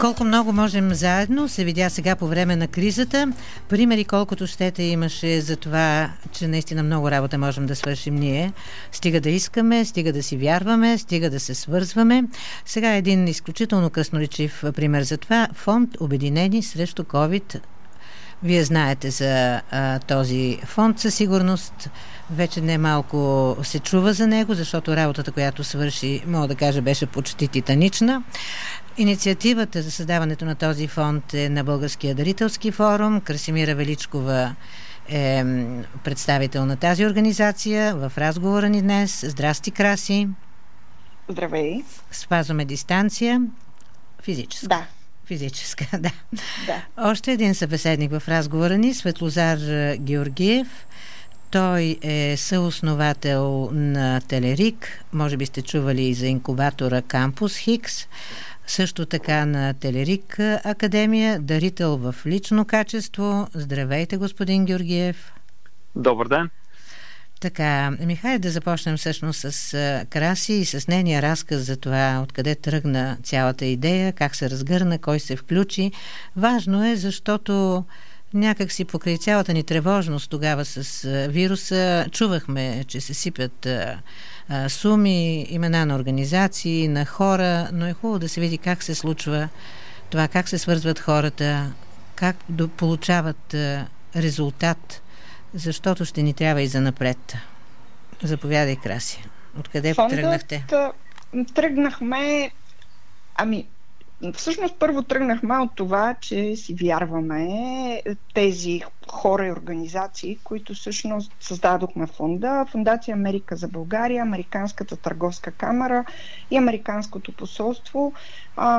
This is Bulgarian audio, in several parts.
Колко много можем заедно се видя сега по време на кризата. Примери колкото щете имаше за това, че наистина много работа можем да свършим ние. Стига да искаме, стига да си вярваме, стига да се свързваме. Сега един изключително красноречив пример за това. Фонд Обединени срещу COVID вие знаете за а, този фонд със сигурност. Вече не малко се чува за него, защото работата, която свърши, мога да кажа, беше почти титанична. Инициативата за създаването на този фонд е на Българския дарителски форум. Красимира Величкова е представител на тази организация. В разговора ни днес. Здрасти, Краси. Здравей. Спазваме дистанция. Физическа. Да. Физическа, да. да. Още един събеседник в разговора ни, Светлозар Георгиев. Той е съосновател на Телерик. Може би сте чували и за инкубатора Кампус Хикс също така на Телерик Академия, дарител в лично качество. Здравейте, господин Георгиев. Добър ден. Така, Михай, да започнем всъщност с Краси и с нейния разказ за това откъде тръгна цялата идея, как се разгърна, кой се включи. Важно е, защото някак си покрай цялата ни тревожност тогава с вируса, чувахме, че се сипят а, суми, имена на организации, на хора, но е хубаво да се види как се случва това, как се свързват хората, как получават а, резултат, защото ще ни трябва и за напред. Заповядай, Краси. Откъде Фондът, тръгнахте? Тръгнахме, ами, Всъщност първо тръгнахме от това, че си вярваме тези хора и организации, които всъщност създадохме фонда. Фундация Америка за България, Американската търговска камера и Американското посолство,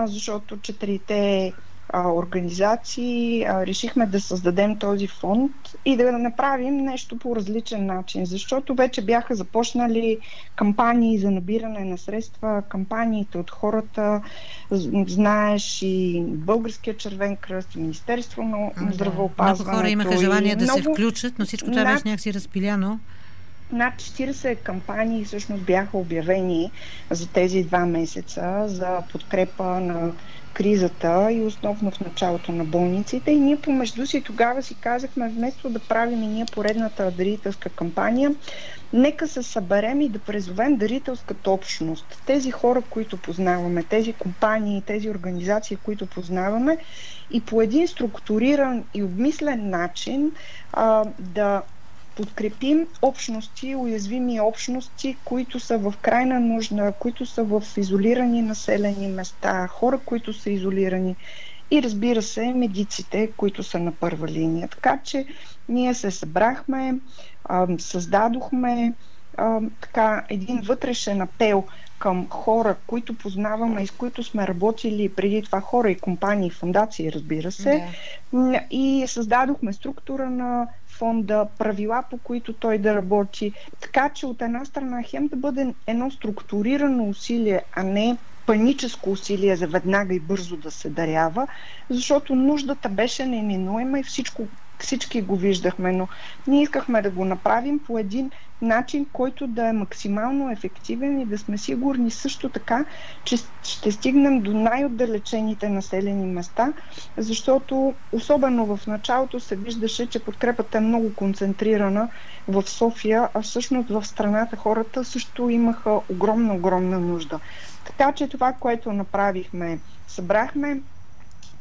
защото четирите организации решихме да създадем този фонд и да направим нещо по различен начин, защото вече бяха започнали кампании за набиране на средства, кампаниите от хората, знаеш и Българския червен кръст, и Министерство на да. здравеопазването. Много хора имаха желание да много... се включат, но всичко това над... беше някакси разпиляно. Над 40 кампании всъщност бяха обявени за тези два месеца за подкрепа на кризата и основно в началото на болниците. И ние помежду си тогава си казахме, вместо да правим и ние поредната дарителска кампания, нека се съберем и да презовем дарителската общност. Тези хора, които познаваме, тези компании, тези организации, които познаваме и по един структуриран и обмислен начин а, да подкрепим общности, уязвими общности, които са в крайна нужда, които са в изолирани населени места, хора, които са изолирани и разбира се, медиците, които са на първа линия. Така че ние се събрахме, създадохме така един вътрешен апел към хора, които познаваме и с които сме работили преди това хора и компании, фундации, разбира се. Да. И създадохме структура на фонда, правила по които той да работи. Така че от една страна хем да бъде едно структурирано усилие, а не паническо усилие за веднага и бързо да се дарява, защото нуждата беше неминуема и всичко всички го виждахме, но ние искахме да го направим по един начин, който да е максимално ефективен и да сме сигурни също така, че ще стигнем до най-отдалечените населени места, защото особено в началото се виждаше, че подкрепата е много концентрирана в София, а всъщност в страната хората също имаха огромна, огромна нужда. Така че това, което направихме, събрахме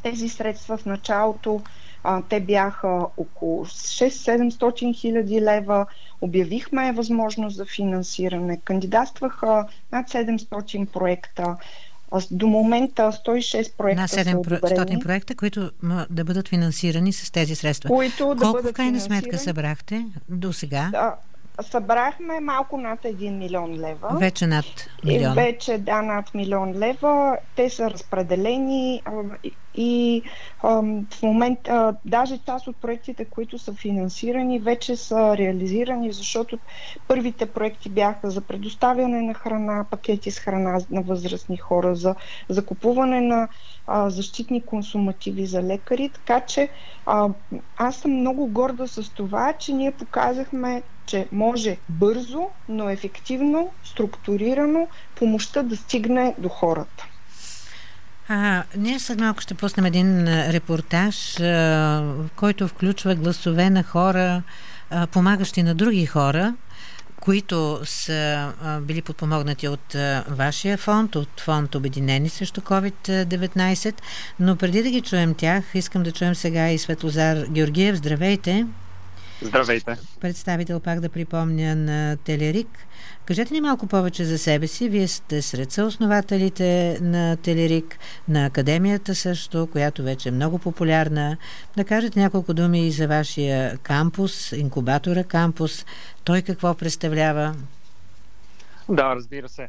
тези средства в началото, а, те бяха около 6-700 хиляди лева. Обявихме възможност за финансиране. Кандидатстваха над 700 проекта. До момента 106 проекта На 700 проекта, които да бъдат финансирани с тези средства. Които да Колко в крайна сметка събрахте до сега? Да, събрахме малко над 1 милион лева. Вече над милион. И вече, да, над милион лева. Те са разпределени и а, в момента даже част от проектите, които са финансирани, вече са реализирани, защото първите проекти бяха за предоставяне на храна, пакети с храна на възрастни хора, за закупуване на а, защитни консумативи за лекари, така че а, аз съм много горда с това, че ние показахме, че може бързо, но ефективно, структурирано помощта да стигне до хората. А, ние след малко ще пуснем един репортаж, а, който включва гласове на хора, а, помагащи на други хора, които са а, били подпомогнати от а, вашия фонд, от фонд Обединени срещу COVID-19. Но преди да ги чуем тях, искам да чуем сега и Светлозар Георгиев. Здравейте! Здравейте! Представител, пак да припомня, на Телерик. Кажете ни малко повече за себе си. Вие сте сред съоснователите на Телерик, на Академията също, която вече е много популярна. Да кажете няколко думи и за вашия кампус, инкубатора кампус. Той какво представлява? Да, разбира се.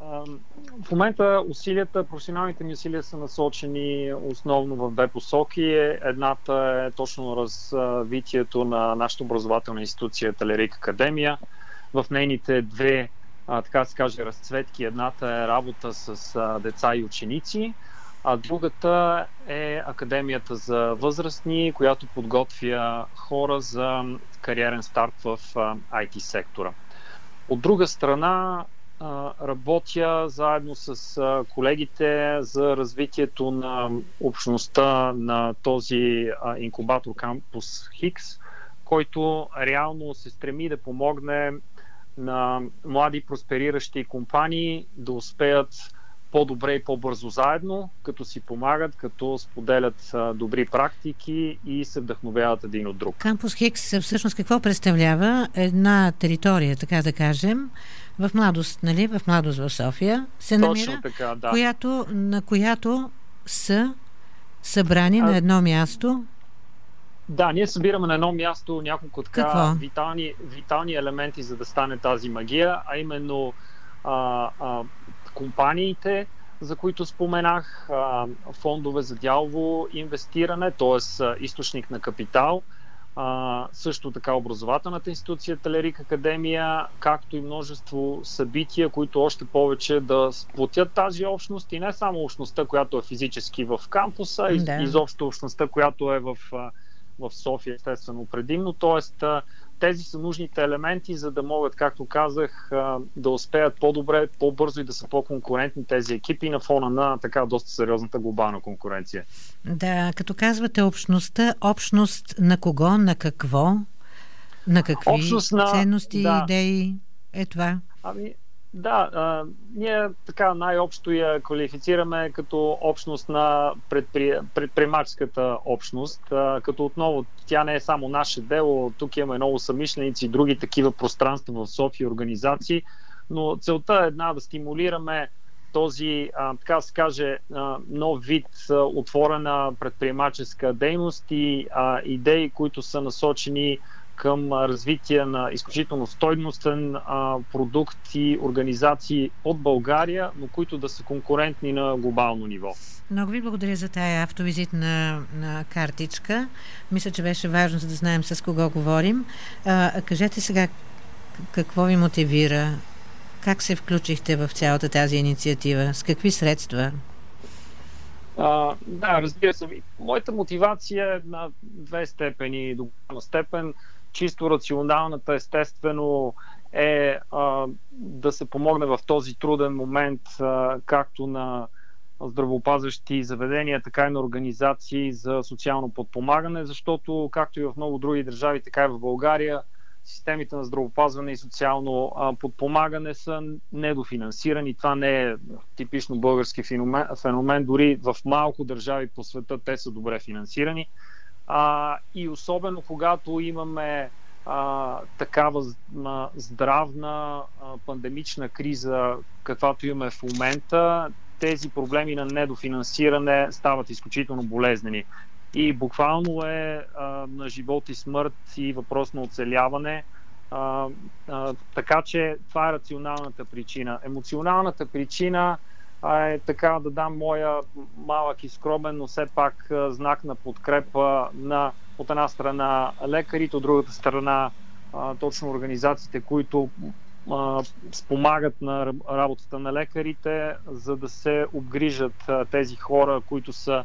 В момента усилията, професионалните ми усилия са насочени основно в две посоки. Едната е точно развитието на нашата образователна институция Талерик Академия. В нейните две, така се каже, разцветки. Едната е работа с деца и ученици, а другата е Академията за възрастни, която подготвя хора за кариерен старт в IT сектора. От друга страна, работя заедно с колегите за развитието на общността на този инкубатор кампус Хикс, който реално се стреми да помогне на млади проспериращи компании да успеят по-добре и по-бързо заедно, като си помагат, като споделят добри практики и се вдъхновяват един от друг. Кампус Хикс всъщност какво представлява? Една територия, така да кажем, в младост, нали, в младост в София се Точно намира, така, да. която, на която са събрани а... на едно място да, ние събираме на едно място няколко така витални, витални елементи, за да стане тази магия, а именно а, а, компаниите, за които споменах, а, фондове за дялово инвестиране, т.е. източник на капитал, а, също така образователната институция Телерик Академия, както и множество събития, които още повече да сплотят тази общност и не само общността, която е физически в кампуса, да. изобщо общността, която е в в София, естествено, предимно. Тоест, тези са нужните елементи, за да могат, както казах, да успеят по-добре, по-бързо и да са по-конкурентни тези екипи на фона на така доста сериозната глобална конкуренция. Да, като казвате общността, общност на кого, на какво, на какви общност на... ценности, да. идеи е това? Ами, да, а, ние така най-общо я квалифицираме като общност на предпри... предприемаческата общност, а, като отново тя не е само наше дело, тук имаме много самишленици и други такива пространства в София организации, но целта е една да стимулираме този, а, така се каже, а, нов вид а, отворена предприемаческа дейност и а, идеи, които са насочени към развитие на изключително стойностен а, продукт и организации от България, но които да са конкурентни на глобално ниво. Много ви благодаря за тая автовизитна на картичка. Мисля, че беше важно, за да знаем с кого говорим. А, кажете сега какво ви мотивира, как се включихте в цялата тази инициатива, с какви средства? А, да, разбира се. Моята мотивация е на две степени. До голяма степен чисто рационалната, естествено, е а, да се помогне в този труден момент, а, както на здравеопазващи заведения, така и на организации за социално подпомагане, защото, както и в много други държави, така и в България, системите на здравеопазване и социално а, подпомагане са недофинансирани. Това не е типично български феномен, феномен. Дори в малко държави по света те са добре финансирани а, и особено когато имаме а, такава а, здравна а, пандемична криза, каквато имаме в момента, тези проблеми на недофинансиране стават изключително болезнени. И буквално е а, на живот и смърт и въпрос на оцеляване. А, а, така че това е рационалната причина. Емоционалната причина е така да дам моя малък и скромен, но все пак знак на подкрепа на от една страна лекарите, от другата страна точно организациите, които спомагат на работата на лекарите, за да се обгрижат тези хора, които са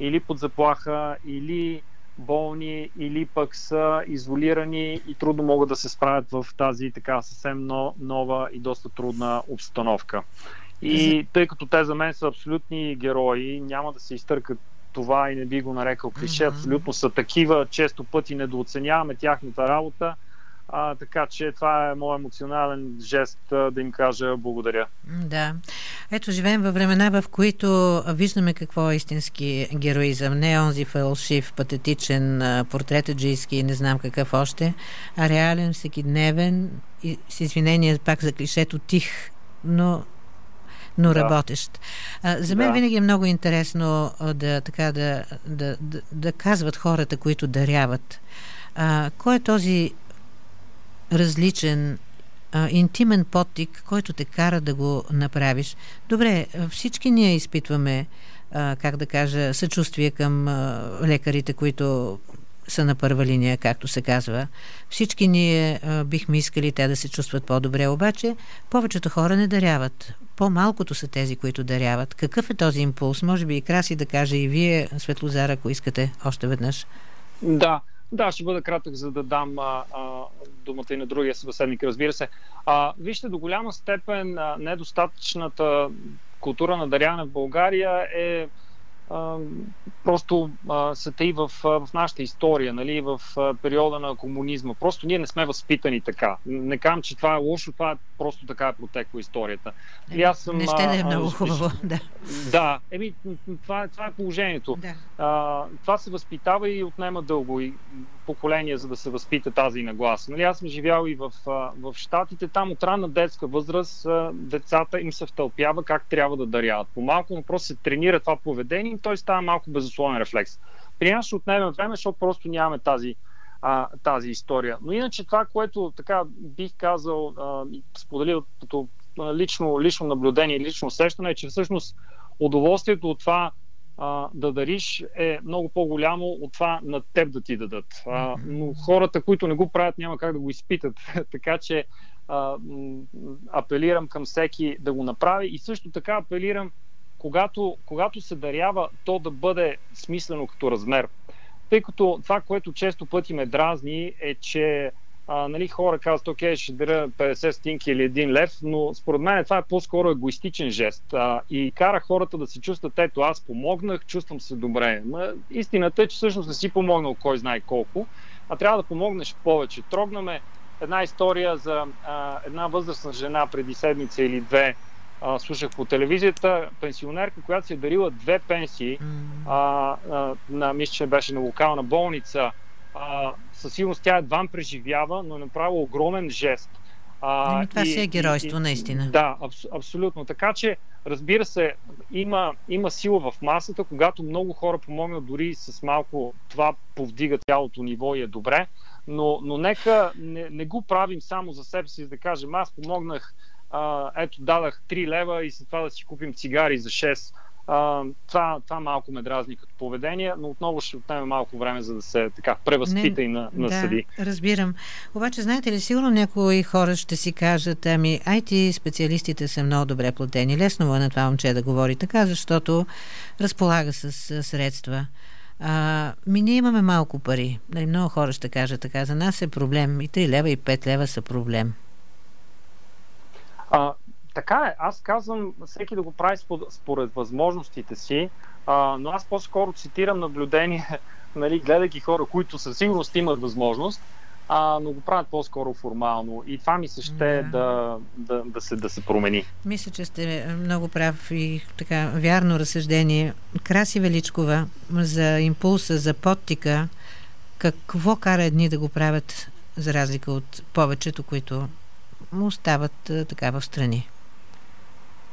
или под заплаха, или болни, или пък са изолирани и трудно могат да се справят в тази така съвсем нова и доста трудна обстановка. И тъй като те за мен са абсолютни герои, няма да се изтъркат това и не би го нарекал клише, абсолютно са такива, често пъти недооценяваме тяхната работа а, така че това е моят емоционален жест да им кажа благодаря. Да. Ето, живеем във времена, в които виждаме какво е истински героизъм. Не онзи фалшив, патетичен, портретаджийски, не знам какъв още, а реален, всекидневен и с извинение пак за клишето тих, но но да. работещ. А, за мен да. винаги е много интересно да, така, да, да, да, да казват хората, които даряват. А, кой е този различен а, интимен подтик, който те кара да го направиш. Добре, всички ние изпитваме, а, как да кажа, съчувствие към а, лекарите, които са на първа линия, както се казва. Всички ние а, бихме искали те да се чувстват по-добре, обаче повечето хора не даряват. По-малкото са тези, които даряват. Какъв е този импулс? Може би и Краси да каже и вие, Светлозара, ако искате още веднъж. Да, да, ще бъда кратък, за да дам а, а, думата и на другия събеседник, разбира се. А, вижте, до голяма степен а, недостатъчната култура на даряване в България е а, просто а, се тъй в, в нашата история, нали, в а, периода на комунизма. Просто ние не сме възпитани така. Не казвам, че това е лошо, това е просто така е протекла историята. И аз съм, не ще да е много хубаво, да. Да, еми, това, това е положението. Да. А, това се възпитава и отнема дълго и поколения, за да се възпита тази нагласа. Нали, аз съм живял и в, в Штатите, там от ранна детска възраст децата им се втълпява как трябва да даряват. По-малко, но се тренира това поведение и той става малко безусловен рефлекс. При нас ще отнеме време, защото просто нямаме тази, а, тази история. Но иначе това, което така бих казал, а, споделил като лично, лично наблюдение, лично усещане, е, че всъщност удоволствието от това а, да дариш е много по-голямо от това на теб да ти дадат. А, но хората, които не го правят, няма как да го изпитат. така че а, апелирам към всеки да го направи и също така апелирам, когато, когато се дарява, то да бъде смислено като размер. Тъй като това, което често пъти ме дразни е, че а, нали, хора казват, окей, ще дара 50 стинки или 1 лев, но според мен това е по-скоро егоистичен жест а, и кара хората да се чувстват, ето аз помогнах, чувствам се добре. Ма, истината е, че всъщност не си помогнал кой знае колко, а трябва да помогнеш повече. Трогнаме една история за а, една възрастна жена преди седмица или две, а, слушах по телевизията, пенсионерка, която си е дарила две пенсии, а, а, на, мисля, че беше на локална болница, а, със сигурност тя едва преживява, но е направила огромен жест. А, ами, това и, си е геройство, и, наистина. Да, аб, абсолютно. Така че, разбира се, има, има сила в масата, когато много хора помогнат дори с малко, това повдига цялото ниво и е добре, но, но нека не, не го правим само за себе си, да кажем, аз помогнах, а, ето дадах 3 лева и след това да си купим цигари за 6 а, това, това малко ме дразни като поведение, но отново ще отнеме малко време, за да се така превъзпита и на, на да, съди. Разбирам. Обаче, знаете ли, сигурно някои хора ще си кажат, ами, IT специалистите са много добре платени. Лесно е на това момче да говори така, защото разполага с, с средства. А, ми ние имаме малко пари. Нали, много хора ще кажат така. За нас е проблем. И 3 лева, и 5 лева са проблем. А, така е, аз казвам всеки да го прави според, възможностите си, а, но аз по-скоро цитирам наблюдение, нали, гледайки хора, които със сигурност имат възможност, а, но го правят по-скоро формално. И това ми се ще да. Да, да, да, се, да се промени. Мисля, че сте много прав и така вярно разсъждение. Краси Величкова за импулса, за подтика. Какво кара едни да го правят, за разлика от повечето, които му остават така в страни?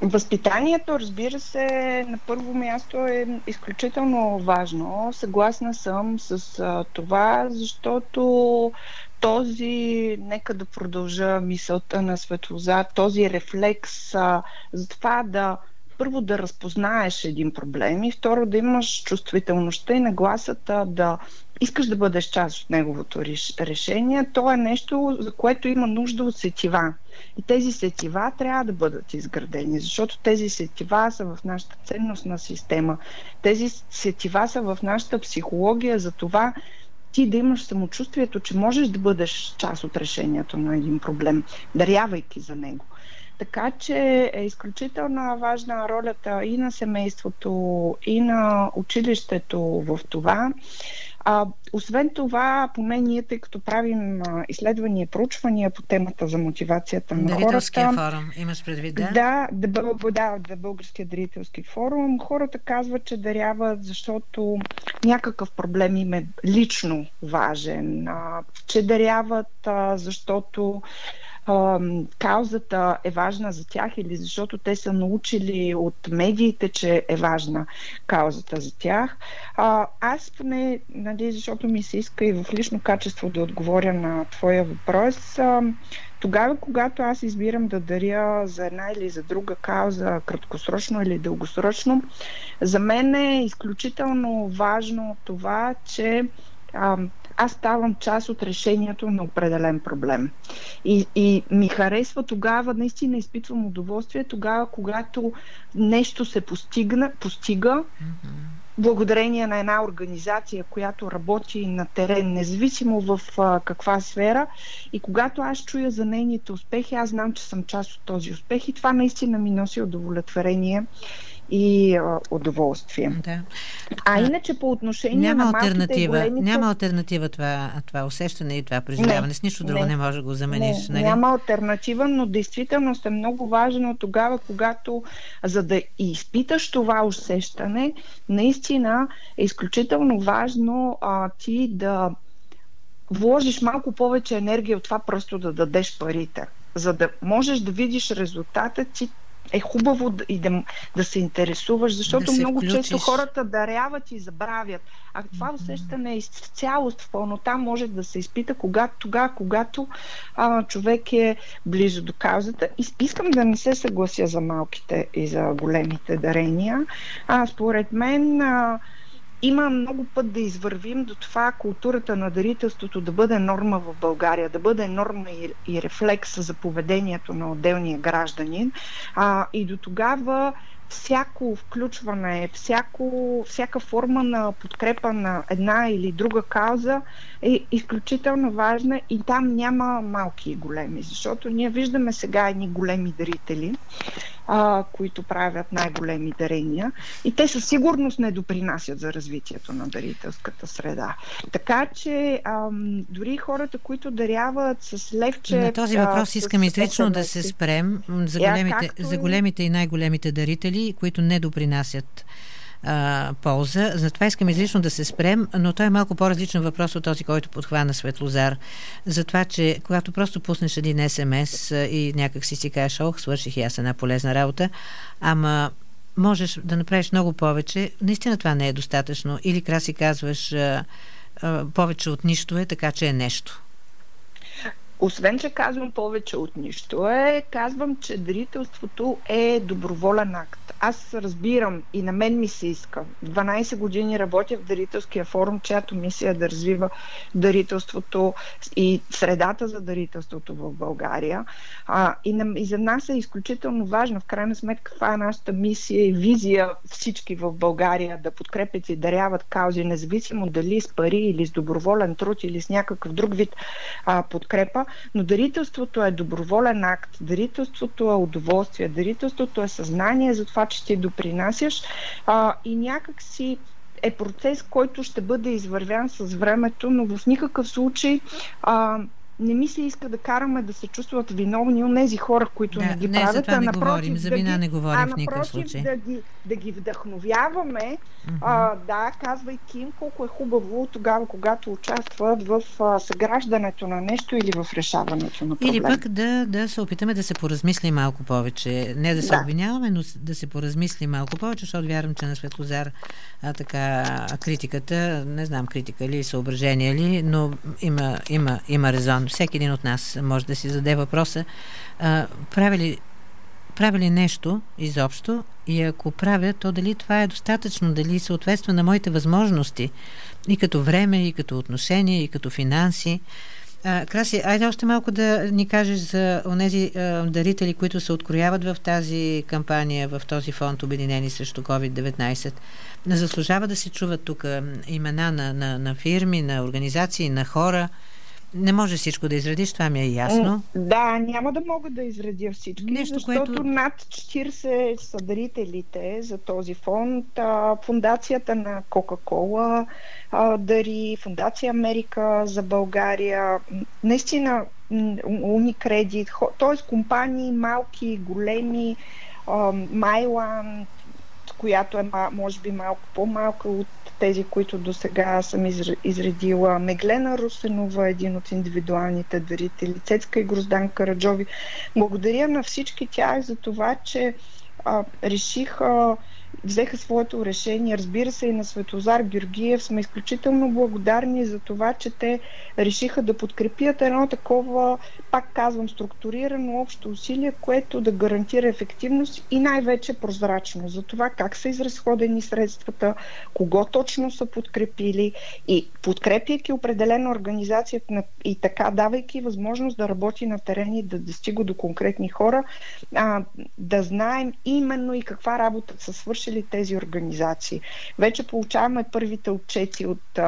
Възпитанието, разбира се, на първо място е изключително важно. Съгласна съм с а, това, защото този, нека да продължа мисълта на Светлоза, този рефлекс а, за това да първо да разпознаеш един проблем и второ да имаш чувствителността и нагласата да искаш да бъдеш част от неговото решение, то е нещо, за което има нужда от сетива. И тези сетива трябва да бъдат изградени, защото тези сетива са в нашата ценностна система. Тези сетива са в нашата психология за това ти да имаш самочувствието, че можеш да бъдеш част от решението на един проблем, дарявайки за него. Така че е изключително важна ролята и на семейството, и на училището в това. А, освен това, поне ние, тъй като правим а, изследвания, проучвания по темата за мотивацията на Дарителския хората... форум, имаш предвид, да? Да, да, да, да Българския дарителски форум. Хората казват, че даряват, защото някакъв проблем им е лично важен, а, че даряват, а, защото каузата е важна за тях или защото те са научили от медиите, че е важна каузата за тях. А, аз поне, нали, защото ми се иска и в лично качество да отговоря на твоя въпрос, а, тогава, когато аз избирам да даря за една или за друга кауза, краткосрочно или дългосрочно, за мен е изключително важно това, че аз ставам част от решението на определен проблем. И, и ми харесва тогава, наистина изпитвам удоволствие, тогава, когато нещо се постигна, постига, благодарение на една организация, която работи на терен, независимо в а, каква сфера. И когато аз чуя за нейните успехи, аз знам, че съм част от този успех и това наистина ми носи удовлетворение и а, удоволствие. Да. А иначе по отношение няма на альтернатива, големите... Няма альтернатива това, това усещане и това преживяване. Не, С нищо друго не, не може да го замениш. Не, нали? Няма альтернатива, но действително е много важно тогава, когато за да изпиташ това усещане, наистина е изключително важно а, ти да вложиш малко повече енергия от това просто да дадеш парите. За да можеш да видиш резултата, ти е хубаво да, и да, да се интересуваш, защото да много включиш. често хората даряват и забравят. А това mm-hmm. усещане е цялост, в пълнота може да се изпита когато, тогава, когато а, човек е близо до каузата. И искам да не се съглася за малките и за големите дарения. А, според мен а, има много път да извървим до това културата на дарителството да бъде норма в България, да бъде норма и, и рефлекс за поведението на отделния гражданин. А, и до тогава всяко включване, всяко, всяка форма на подкрепа на една или друга кауза е изключително важна и там няма малки и големи, защото ние виждаме сега едни големи дарители, а, които правят най-големи дарения и те със сигурност не допринасят за развитието на дарителската среда. Така че ам, дори хората, които даряват с левче... На този въпрос искам изрично да се спрем за големите, за големите и най-големите дарители, които не допринасят а, полза. Затова искам излично да се спрем, но той е малко по-различен въпрос от този, който подхвана Светлозар. Затова, че когато просто пуснеш един СМС и някак си си кажеш, ох, свърших и аз една полезна работа, ама можеш да направиш много повече, наистина това не е достатъчно. Или краси казваш, повече от нищо е, така че е нещо. Освен, че казвам повече от нищо, е, казвам, че дарителството е доброволен акт аз разбирам и на мен ми се иска. 12 години работя в Дарителския форум, чиято мисия е да развива дарителството и средата за дарителството в България. А, и, на, и за нас е изключително важно, в крайна сметка, каква е нашата мисия и визия всички в България да подкрепят и даряват каузи, независимо дали с пари или с доброволен труд или с някакъв друг вид а, подкрепа. Но дарителството е доброволен акт, дарителството е удоволствие, дарителството е съзнание за това, че ти допринасяш а, и някак си е процес, който ще бъде извървян с времето, но в никакъв случай а, не ми се иска да караме да се чувстват виновни от тези хора, които да, не ги не, правят. За това а не напротив, говорим, за вина да не говорим а, в никакъв случай. Да ги, да ги вдъхновяваме, uh-huh. а, да, казвайки им колко е хубаво тогава, когато участват в а, съграждането на нещо или в решаването на проблем. Или пък да, да се опитаме да се поразмисли малко повече. Не да се да. обвиняваме, но да се поразмисли малко повече, защото вярвам, че на Светлозар а, така, критиката, не знам критика ли, съображение ли, но има, има, има резон всеки един от нас може да си зададе въпроса, а, прави ли правя ли нещо изобщо и ако правя, то дали това е достатъчно, дали съответства на моите възможности и като време, и като отношение, и като финанси. А, Краси, айде още малко да ни кажеш за онези а, дарители, които се открояват в тази кампания, в този фонд Обединени срещу COVID-19. Не заслужава да се чуват тук имена на, на, на фирми, на организации, на хора. Не може всичко да изредиш, това ми е ясно. Да, няма да мога да изредя всички, Нещо, защото което... над 40 са дарителите за този фонд. Фундацията на Кока-Кола дари, Фундация Америка за България. Наистина Уникредит, т.е. компании малки, големи, Майланд, която е може би малко по-малка от тези, които до сега съм изредила. Меглена Русенова, един от индивидуалните дарители, Цецка и Гроздан Караджови. Благодаря на всички тях за това, че а, решиха взеха своето решение. Разбира се, и на Светозар Георгиев сме изключително благодарни за това, че те решиха да подкрепят едно такова, пак казвам, структурирано общо усилие, което да гарантира ефективност и най-вече прозрачност за това как са изразходени средствата, кого точно са подкрепили и подкрепяйки определена организацията и така давайки възможност да работи на терени, да достига до конкретни хора, да знаем именно и каква работа са свършили свършили тези организации. Вече получаваме първите отчети от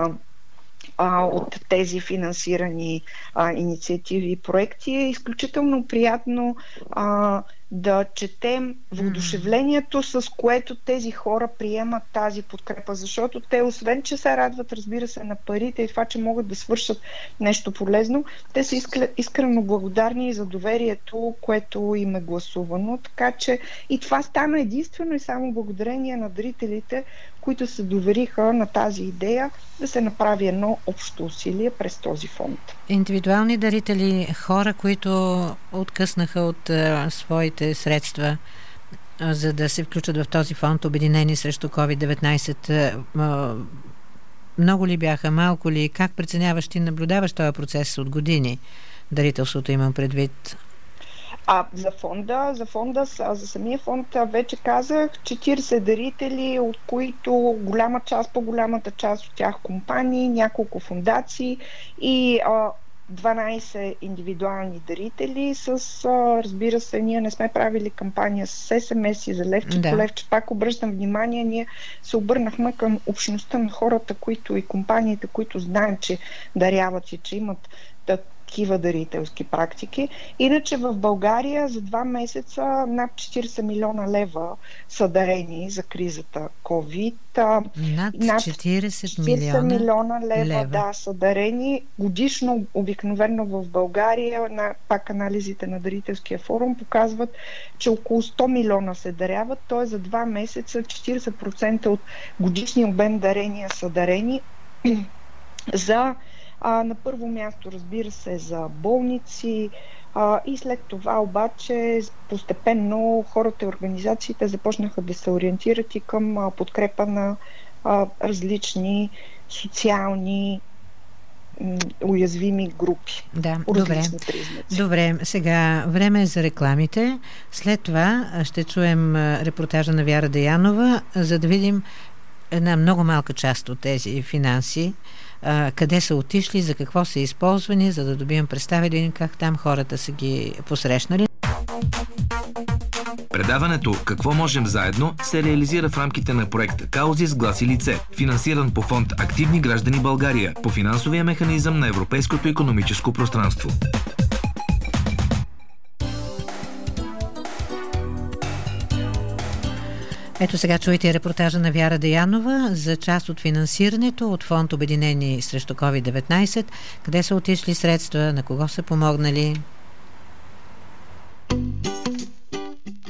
от тези финансирани а, инициативи и проекти. Е изключително приятно а, да четем воодушевлението, с което тези хора приемат тази подкрепа, защото те, освен че се радват, разбира се, на парите и това, че могат да свършат нещо полезно, те са искрено благодарни за доверието, което им е гласувано. Така че и това стана единствено и само благодарение на дарителите, които се довериха на тази идея да се направи едно общо усилие през този фонд. Индивидуални дарители, хора, които откъснаха от а, своите средства, а, за да се включат в този фонд, обединени срещу COVID-19, а, много ли бяха, малко ли? Как преценяваш ти, наблюдаваш този процес от години? Дарителството имам предвид. А за фонда, за фонда, за самия фонд вече казах 40 дарители, от които голяма част, по-голямата част от тях компании, няколко фундации и а, 12 индивидуални дарители с, разбира се, ние не сме правили кампания с СМС и за левче да. по левче. Пак обръщам внимание, ние се обърнахме към общността на хората, които и компаниите, които знаем, че даряват и че имат такива дарителски практики. Иначе в България за два месеца над 40 милиона лева са дарени за кризата COVID. Над 40, 40 милиона, милиона лева, лева, да, са дарени. Годишно, обикновено в България, на, пак анализите на дарителския форум показват, че около 100 милиона се даряват, т.е. за два месеца 40% от годишния обем дарения са дарени за а, на първо място, разбира се, за болници а, и след това обаче постепенно хората и организациите започнаха да се ориентират и към а, подкрепа на а, различни социални уязвими групи. Да, добре. Признаци. Добре, сега време е за рекламите. След това ще чуем репортажа на Вяра Деянова, за да видим една много малка част от тези финанси, а, къде са отишли, за какво са използвани, за да добием представа един как там хората са ги посрещнали. Предаването «Какво можем заедно» се реализира в рамките на проект «Каузи с глас и лице», финансиран по фонд «Активни граждани България» по финансовия механизъм на Европейското економическо пространство. Ето сега чуете репортажа на Вяра Деянова за част от финансирането от фонд Обединени срещу COVID-19. Къде са отишли средства, на кого са помогнали?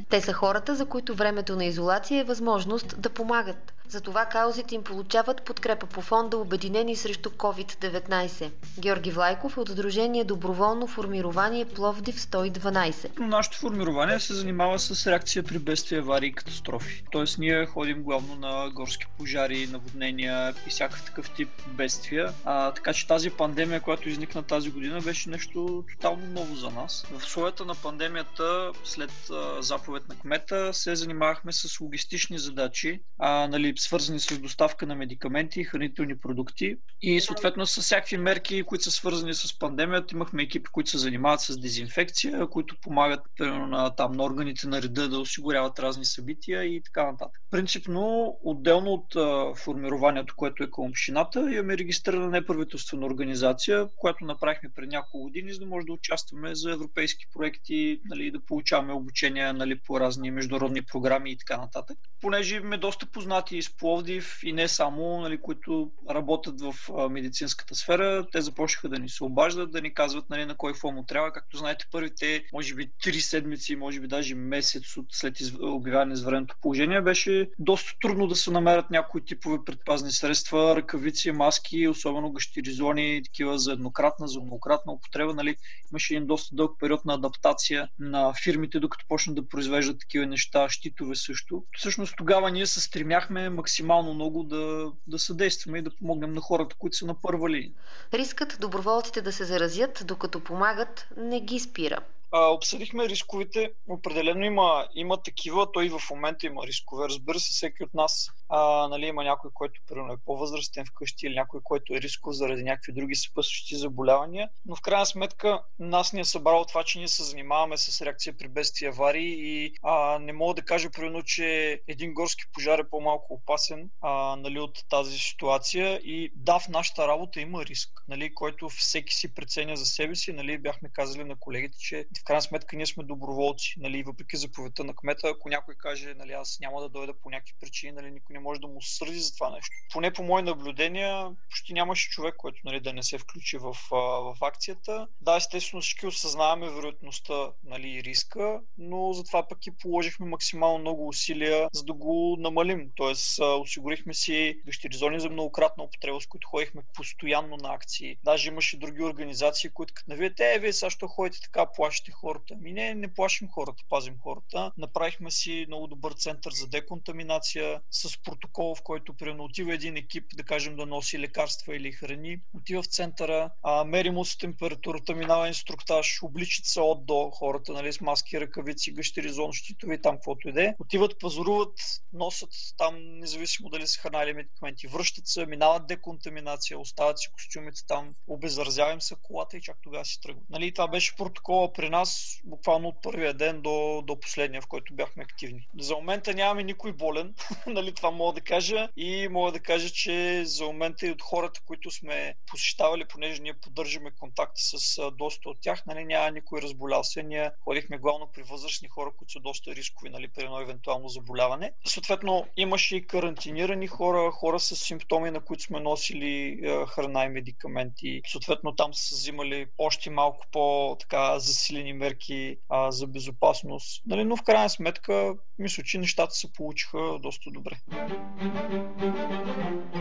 Те са хората, за които времето на изолация е възможност да помагат – Затова каузите им получават подкрепа по фонда Обединени срещу COVID-19. Георги Влайков е от Сдружение Доброволно формирование Пловдив 112. Нашето формирование се занимава с реакция при бедствия, аварии и катастрофи. Тоест ние ходим главно на горски пожари, наводнения и всякакъв такъв тип бедствия. А, така че тази пандемия, която изникна тази година, беше нещо тотално ново за нас. В условията на пандемията, след а, заповед на кмета, се занимавахме с логистични задачи, а, нали, свързани с доставка на медикаменти и хранителни продукти. И съответно с всякакви мерки, които са свързани с пандемията, имахме екипи, които се занимават с дезинфекция, които помагат примерно, на, там, на органите на реда да осигуряват разни събития и така нататък. Принципно, отделно от а, формированието, което е към общината, имаме регистрирана неправителствена организация, която направихме преди няколко години, за да може да участваме за европейски проекти, нали, да получаваме обучение нали, по разни международни програми и така нататък. Понеже имаме доста познати из Пловдив и не само, нали, които работят в медицинската сфера, те започнаха да ни се обаждат, да ни казват нали, на кой фон му трябва. Както знаете, първите, може би, три седмици, може би даже месец от след обявяване на извънредното положение беше доста трудно да се намерят някои типове предпазни средства, ръкавици, маски, особено гащиризони, такива за еднократна, за многократна употреба. Нали, имаше един доста дълъг период на адаптация на фирмите, докато почнат да произвеждат такива неща, щитове също. Всъщност тогава ние се стремяхме максимално много да, да съдействаме и да помогнем на хората, които са на първа линия. Рискът доброволците да се заразят, докато помагат, не ги спира. А, обсъдихме рисковите. Определено има, има такива. Той в момента има рискове. Разбира се, всеки от нас а, нали, има някой, който примерно е по-възрастен вкъщи или някой, който е рисков заради някакви други съпъсващи заболявания. Но в крайна сметка нас ни е събрало това, че ние се занимаваме с реакция при бедствия аварии и а, не мога да кажа примерно, че един горски пожар е по-малко опасен а, нали, от тази ситуация и да, в нашата работа има риск, нали, който всеки си преценя за себе си. Нали, бяхме казали на колегите, че в крайна сметка ние сме доброволци. Нали, въпреки заповедта на кмета, ако някой каже, нали, аз няма да дойда по някакви причини, нали, никой не може да му сърди за това нещо. Поне по мои наблюдения, почти нямаше човек, който нали, да не се включи в, в акцията. Да, естествено всички осъзнаваме вероятността нали, и риска, но затова пък и положихме максимално много усилия, за да го намалим. Тоест, осигурихме си гащеризони за многократна употреба, с които ходихме постоянно на акции. Даже имаше други организации, които като навиете, е, вие сега що ходите така, плащате хората. Ми не, не плашим хората, пазим хората. Направихме си много добър център за деконтаминация с протокол, в който примерно отива един екип, да кажем, да носи лекарства или храни, отива в центъра, а, мери му температурата, минава инструктаж, обличат се от до хората, нали, с маски, ръкавици, гъщеризон, щитови, там каквото иде. Отиват, пазаруват, носят там, независимо дали са храна или медикаменти, връщат се, минават деконтаминация, остават си костюмите там, обезразявам се колата и чак тогава си тръгват. Нали, това беше протокола при нас буквално от първия ден до, до последния, в който бяхме активни. За момента нямаме никой болен, нали, това мога да кажа и мога да кажа, че за момента и от хората, които сме посещавали, понеже ние поддържаме контакти с доста от тях, нали, няма никой разболял се. Ние ходихме главно при възрастни хора, които са доста рискови нали, при едно евентуално заболяване. Съответно, имаше и карантинирани хора, хора с симптоми, на които сме носили храна и медикаменти. Съответно, там са взимали още малко по-така засилени мерки а, за безопасност. Нали, но в крайна сметка, мисля, че нещата се получиха доста добре.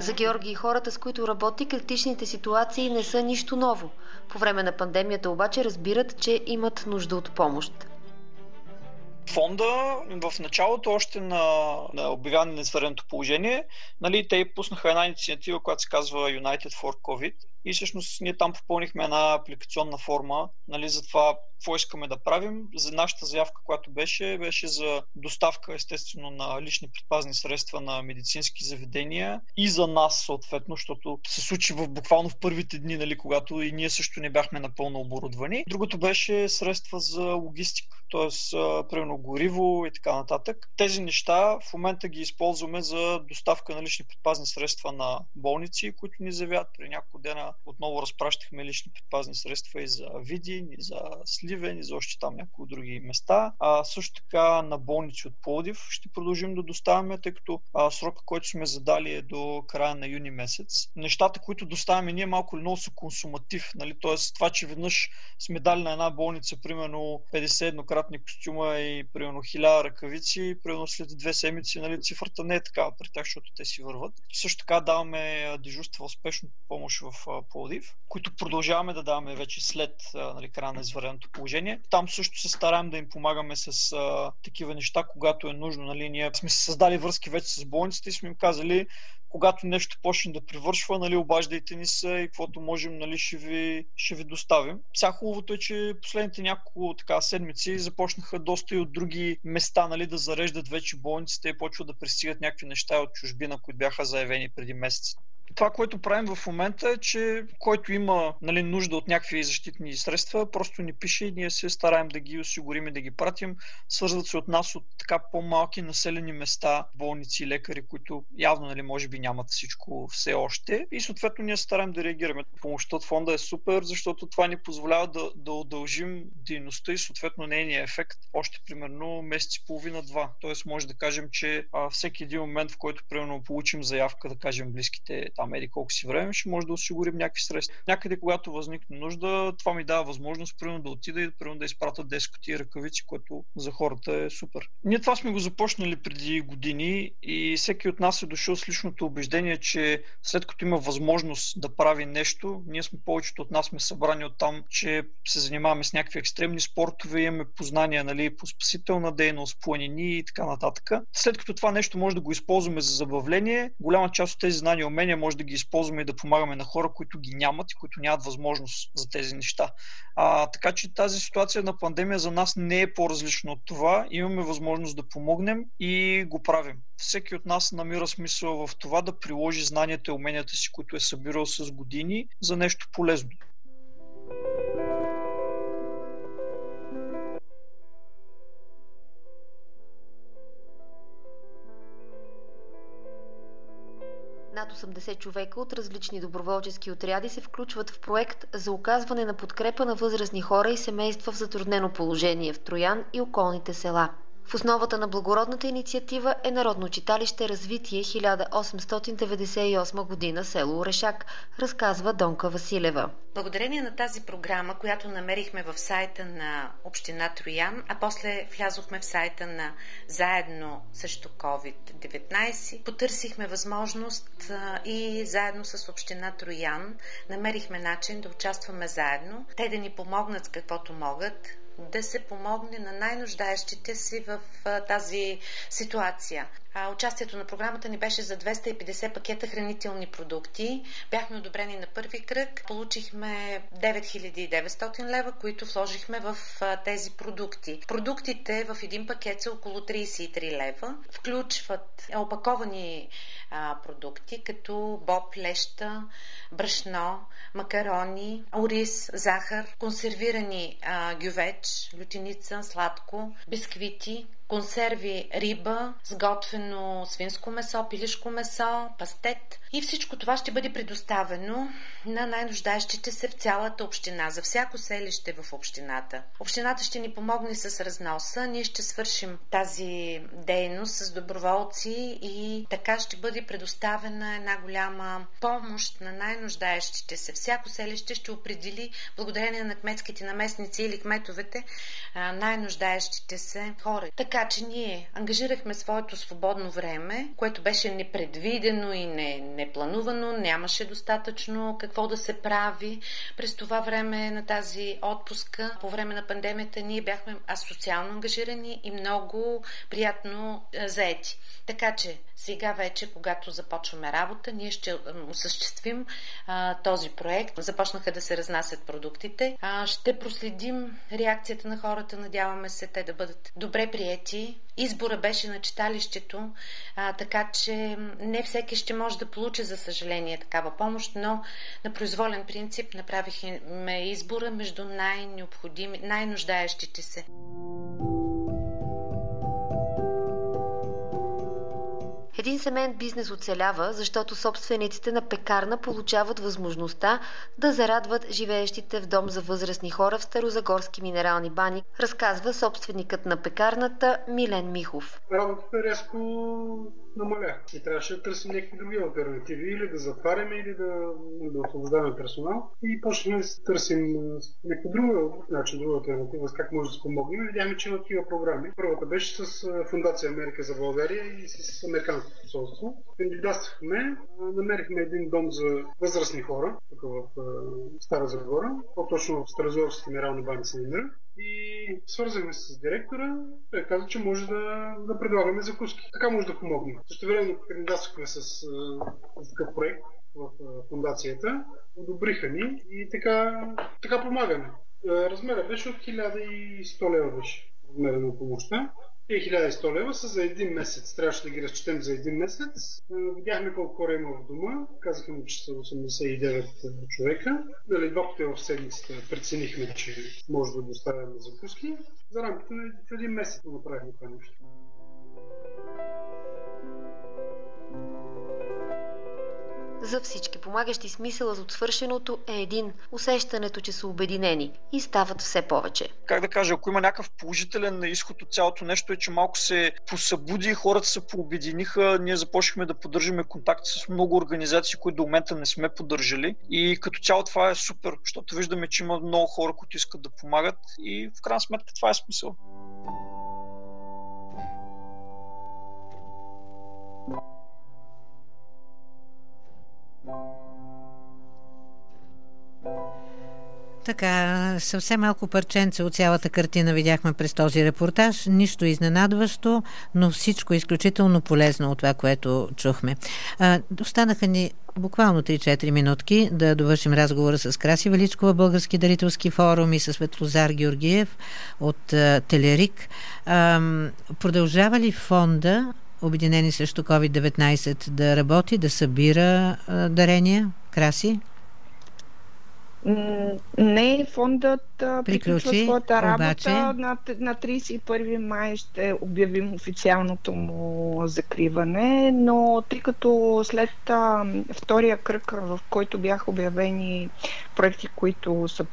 За Георги и хората, с които работи, критичните ситуации не са нищо ново. По време на пандемията обаче разбират, че имат нужда от помощ. Фонда в началото още на, на обявяване на извънредното положение, нали, те пуснаха една инициатива, която се казва United for COVID и всъщност ние там попълнихме една апликационна форма нали, за това какво искаме да правим. За нашата заявка, която беше, беше за доставка естествено на лични предпазни средства на медицински заведения и за нас съответно, защото се случи в, буквално в първите дни, нали, когато и ние също не бяхме напълно оборудвани. Другото беше средства за логистика, т.е. примерно гориво и така нататък. Тези неща в момента ги използваме за доставка на лични предпазни средства на болници, които ни завят. При няколко дена отново разпращахме лични предпазни средства и за Видин, и за Сливен, и за още там някои други места. А също така на болници от Плодив ще продължим да доставяме, тъй като а, срока, който сме задали е до края на юни месец. Нещата, които доставяме ние малко или много са консуматив. Нали? Тоест това, че веднъж сме дали на една болница примерно 50 еднократни костюма и примерно хиляда ръкавици, примерно след две седмици нали, цифрата не е такава при тях, защото те си върват. Също така даваме дежурства успешно помощ в Плодив, които продължаваме да даваме вече след нали, края на извареното положение. Там също се стараем да им помагаме с а, такива неща, когато е нужно. Нали, ние сме се създали връзки вече с болниците и сме им казали, когато нещо почне да привършва, нали, обаждайте ни се и каквото можем, нали, ще, ви, ще ви доставим. Сега хубавото е, че последните няколко така, седмици започнаха доста и от други места нали, да зареждат вече болниците и почват да пристигат някакви неща от чужбина, които бяха заявени преди месец. Това, което правим в момента е, че който има нали, нужда от някакви защитни средства, просто ни пише и ние се стараем да ги осигурим и да ги пратим. Свързват се от нас от така по-малки населени места, болници лекари, които явно нали, може би нямат всичко все още. И съответно ние стараем да реагираме. Помощта от фонда е супер, защото това ни позволява да, да удължим дейността и съответно нейния ефект още примерно месец и половина-два. Тоест може да кажем, че а, всеки един момент, в който примерно получим заявка, да кажем близките там еди колко си време, ще може да осигурим някакви средства. Някъде, когато възникне нужда, това ми дава възможност, примерно да отида и примерно да изпратя 10 кутии ръкавици, което за хората е супер. Ние това сме го започнали преди години и всеки от нас е дошъл с личното убеждение, че след като има възможност да прави нещо, ние сме повечето от нас сме събрани от там, че се занимаваме с някакви екстремни спортове, имаме познания нали, по спасителна дейност, планини и така нататък. След като това нещо може да го използваме за забавление, голяма част от тези знания и умения може да ги използваме и да помагаме на хора, които ги нямат и които нямат възможност за тези неща. А, така че тази ситуация на пандемия за нас не е по-различна от това. Имаме възможност да помогнем и го правим. Всеки от нас намира смисъл в това да приложи знанията и уменията си, които е събирал с години, за нещо полезно. Над 80 човека от различни доброволчески отряди се включват в проект за оказване на подкрепа на възрастни хора и семейства в затруднено положение в Троян и околните села. В основата на благородната инициатива е Народно читалище Развитие 1898 година село Орешак, разказва Донка Василева. Благодарение на тази програма, която намерихме в сайта на Община Троян, а после влязохме в сайта на Заедно срещу COVID-19, потърсихме възможност и заедно с Община Троян намерихме начин да участваме заедно, те да ни помогнат с каквото могат, да се помогне на най-нуждаещите си в тази ситуация. Участието на програмата ни беше за 250 пакета хранителни продукти. Бяхме одобрени на първи кръг. Получихме 9900 лева, които вложихме в тези продукти. Продуктите в един пакет са около 33 лева. Включват опаковани продукти, като боб, леща, брашно, макарони, ориз, захар, консервирани гювеч, лютеница, сладко, бисквити, консерви риба, сготвено свинско месо, пилешко месо, пастет. И всичко това ще бъде предоставено на най-нуждаещите се в цялата община, за всяко селище в общината. Общината ще ни помогне с разноса, ние ще свършим тази дейност с доброволци и така ще бъде предоставена една голяма помощ на най-нуждаещите се. Всяко селище ще определи, благодарение на кметските наместници или кметовете, най-нуждаещите се хора. Така че ние ангажирахме своето свободно време, което беше непредвидено и не, непланувано, нямаше достатъчно какво да се прави. През това време на тази отпуска, по време на пандемията, ние бяхме асоциално ангажирани и много приятно заети. Така че сега вече, когато започваме работа, ние ще осъществим а, този проект. Започнаха да се разнасят продуктите. А, ще проследим реакцията на хората. Надяваме се те да бъдат добре приети. Избора беше на читалището, а, така че не всеки ще може да получи, за съжаление, такава помощ, но на произволен принцип направихме избора между най-необходими, най-нуждаещите се. Един семейен бизнес оцелява, защото собствениците на пекарна получават възможността да зарадват живеещите в дом за възрастни хора в Старозагорски минерални бани, разказва собственикът на пекарната Милен Михов. Работата рязко намаля и трябваше да търсим някакви други альтернативи или да затваряме, или да, да освобождаваме персонал и почнахме да търсим някаква друга начин, друга альтернатива, как може да спомогнем. Видяхме, че има такива програми. Първата беше с Фундация Америка за България и с Американското посолство. Кандидатствахме, намерихме един дом за възрастни хора, тук в Стара Загора, по-точно в Старозорските минерални бани се намира. И свързахме се с директора. Той каза, че може да, да предлагаме закуски. Така може да помогнем. Също време кандидатствахме с, такъв проект в фундацията. Одобриха ни и така, така помагаме. Размера беше от 1100 лева беше размера на помощта. Те 1100 лева са за един месец. Трябваше да ги разчетем за един месец. Видяхме колко хора има в дома. Казаха ми, че са 89 човека. Дали два пъти в седмицата преценихме, че може да доставяме закуски. За рамките на един месец направихме това нещо. За всички помагащи смисълът от свършеното е един – усещането, че са обединени и стават все повече. Как да кажа, ако има някакъв положителен изход от цялото нещо е, че малко се посъбуди, хората се пообединиха, ние започнахме да поддържаме контакт с много организации, които до момента не сме поддържали и като цяло това е супер, защото виждаме, че има много хора, които искат да помагат и в крайна сметка това е смисъл. Така, съвсем малко парченце от цялата картина видяхме през този репортаж. Нищо изненадващо, но всичко изключително полезно от това, което чухме. А, останаха ни буквално 3-4 минутки да довършим разговора с Краси Величкова, Български дарителски форум и с Светлозар Георгиев от а, Телерик. А, продължава ли фонда Обединени срещу COVID-19 да работи, да събира а, дарения? Краси? Не, фондът приключва своята работа. Обаче... На, на 31 май ще обявим официалното му закриване, но тъй като след а, втория кръг, в който бяха обявени проекти, които са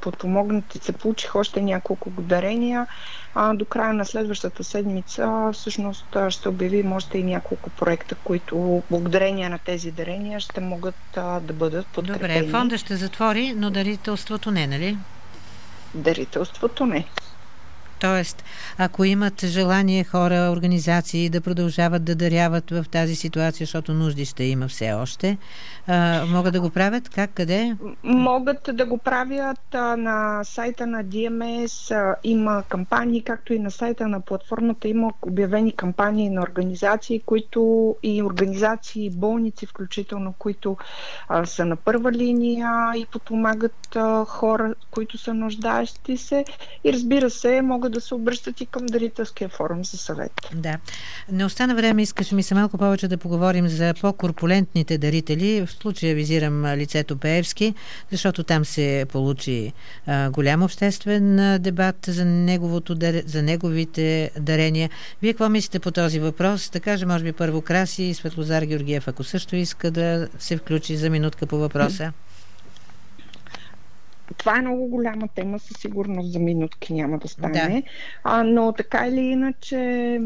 подпомогнати, се получих още няколко дарения, а, до края на следващата седмица всъщност ще обявим още и няколко проекта, които благодарение на тези дарения ще могат а, да бъдат подкрепени. Добре, фонда ще затвори, но дарителството не, нали? Дарителството не. Тоест, ако имат желание хора, организации да продължават да даряват в тази ситуация, защото нужди ще има все още, а, могат да го правят? Как, къде? Могат да го правят а, на сайта на DMS. А, има кампании, както и на сайта на платформата има обявени кампании на организации, които и организации, болници, включително, които а, са на първа линия и подпомагат а, хора, които са нуждаещи се. И разбира се, могат да се обръщат и към дарителския форум за съвет. Да. Не остана време, искаш ми се малко повече да поговорим за по-корпулентните дарители. В случая визирам лицето Пеевски, защото там се получи а, голям обществен дебат за, неговото, за неговите дарения. Вие какво мислите по този въпрос? Да кажа, може би първо Краси и Светлозар Георгиев, ако също иска да се включи за минутка по въпроса. Това е много голяма тема, със сигурност за минутки няма да стане. Да. А, но така или иначе,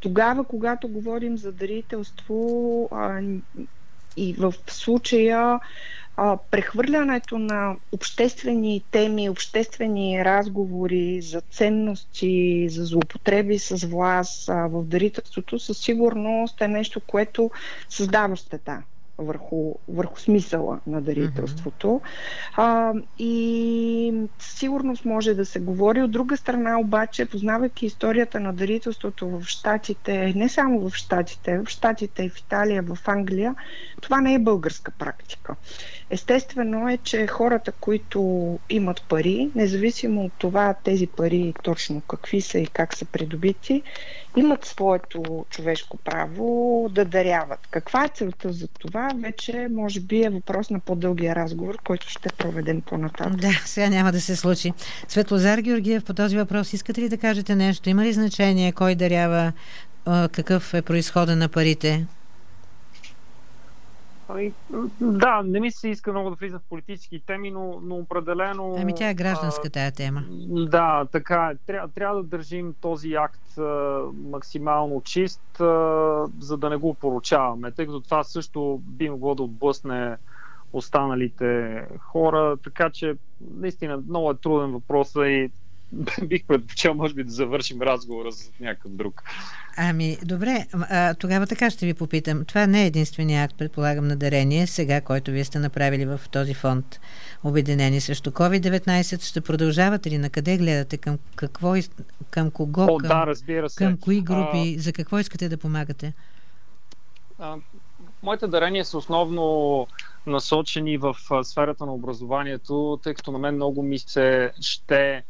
тогава, когато говорим за дарителство а, и в случая а, прехвърлянето на обществени теми, обществени разговори за ценности, за злоупотреби с власт а, в дарителството, със сигурност е нещо, което създава щета върху, върху смисъла на дарителството. Mm-hmm. А, и сигурност може да се говори. От друга страна обаче, познавайки историята на дарителството в Штатите, не само в Штатите, в Штатите и в Италия, в Англия, това не е българска практика. Естествено е, че хората, които имат пари, независимо от това тези пари точно какви са и как са придобити, имат своето човешко право да даряват. Каква е целта за това? Вече може би е въпрос на по-дългия разговор, който ще проведем по-нататък. Да, сега няма да се случи. Светлозар Георгиев, по този въпрос искате ли да кажете нещо? Има ли значение кой дарява какъв е происхода на парите? Ами, да, не ми се иска много да влиза в политически теми, но, но определено... Ами тя е гражданска тая тема. Да, така е. Трябва, трябва да държим този акт а, максимално чист, а, за да не го поручаваме, тъй като това също би могло да отблъсне останалите хора, така че наистина много е труден въпрос и бих предпочел, може би, да завършим разговора с някакъв друг. Ами, добре. А, тогава така ще ви попитам. Това не е единствения акт, предполагам, на дарение, сега, който вие сте направили в този фонд Обединени срещу COVID-19. Ще продължавате ли? На къде гледате? Към какво? Към кого? О, към, да, разбира се. Към кои групи? А, за какво искате да помагате? А, моите дарения са основно насочени в сферата на образованието, тъй като на мен много ми се ще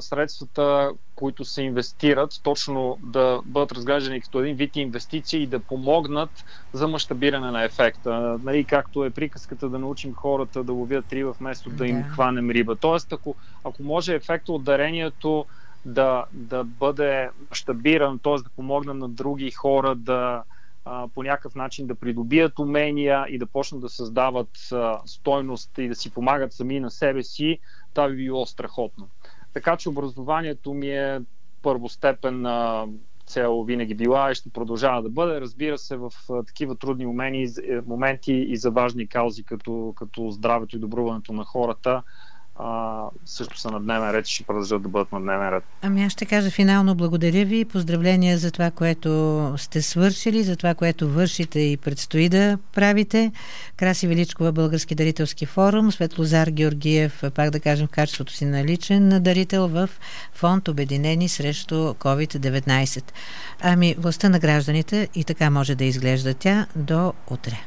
средствата, които се инвестират, точно да бъдат разглеждани като един вид инвестиции и да помогнат за мащабиране на ефекта. Нали, както е приказката да научим хората да ловят риба вместо да им хванем риба. Тоест, ако, ако може ефекта от дарението да, да бъде мащабиран, т.е. да помогна на други хора да по някакъв начин да придобият умения и да почнат да създават стойност и да си помагат сами на себе си, това би било страхотно. Така че образованието ми е първостепенна цел винаги била и ще продължава да бъде. Разбира се, в такива трудни моменти, моменти и за важни каузи, като, като здравето и добруването на хората, а, също са на дневен ред и ще продължат да бъдат на дневен ред. Ами аз ще кажа финално благодаря ви. Поздравления за това, което сте свършили, за това, което вършите и предстои да правите. Краси Величкова, Български дарителски форум, Светлозар Георгиев, пак да кажем в качеството си на личен дарител в фонд Обединени срещу COVID-19. Ами властта на гражданите и така може да изглежда тя до утре.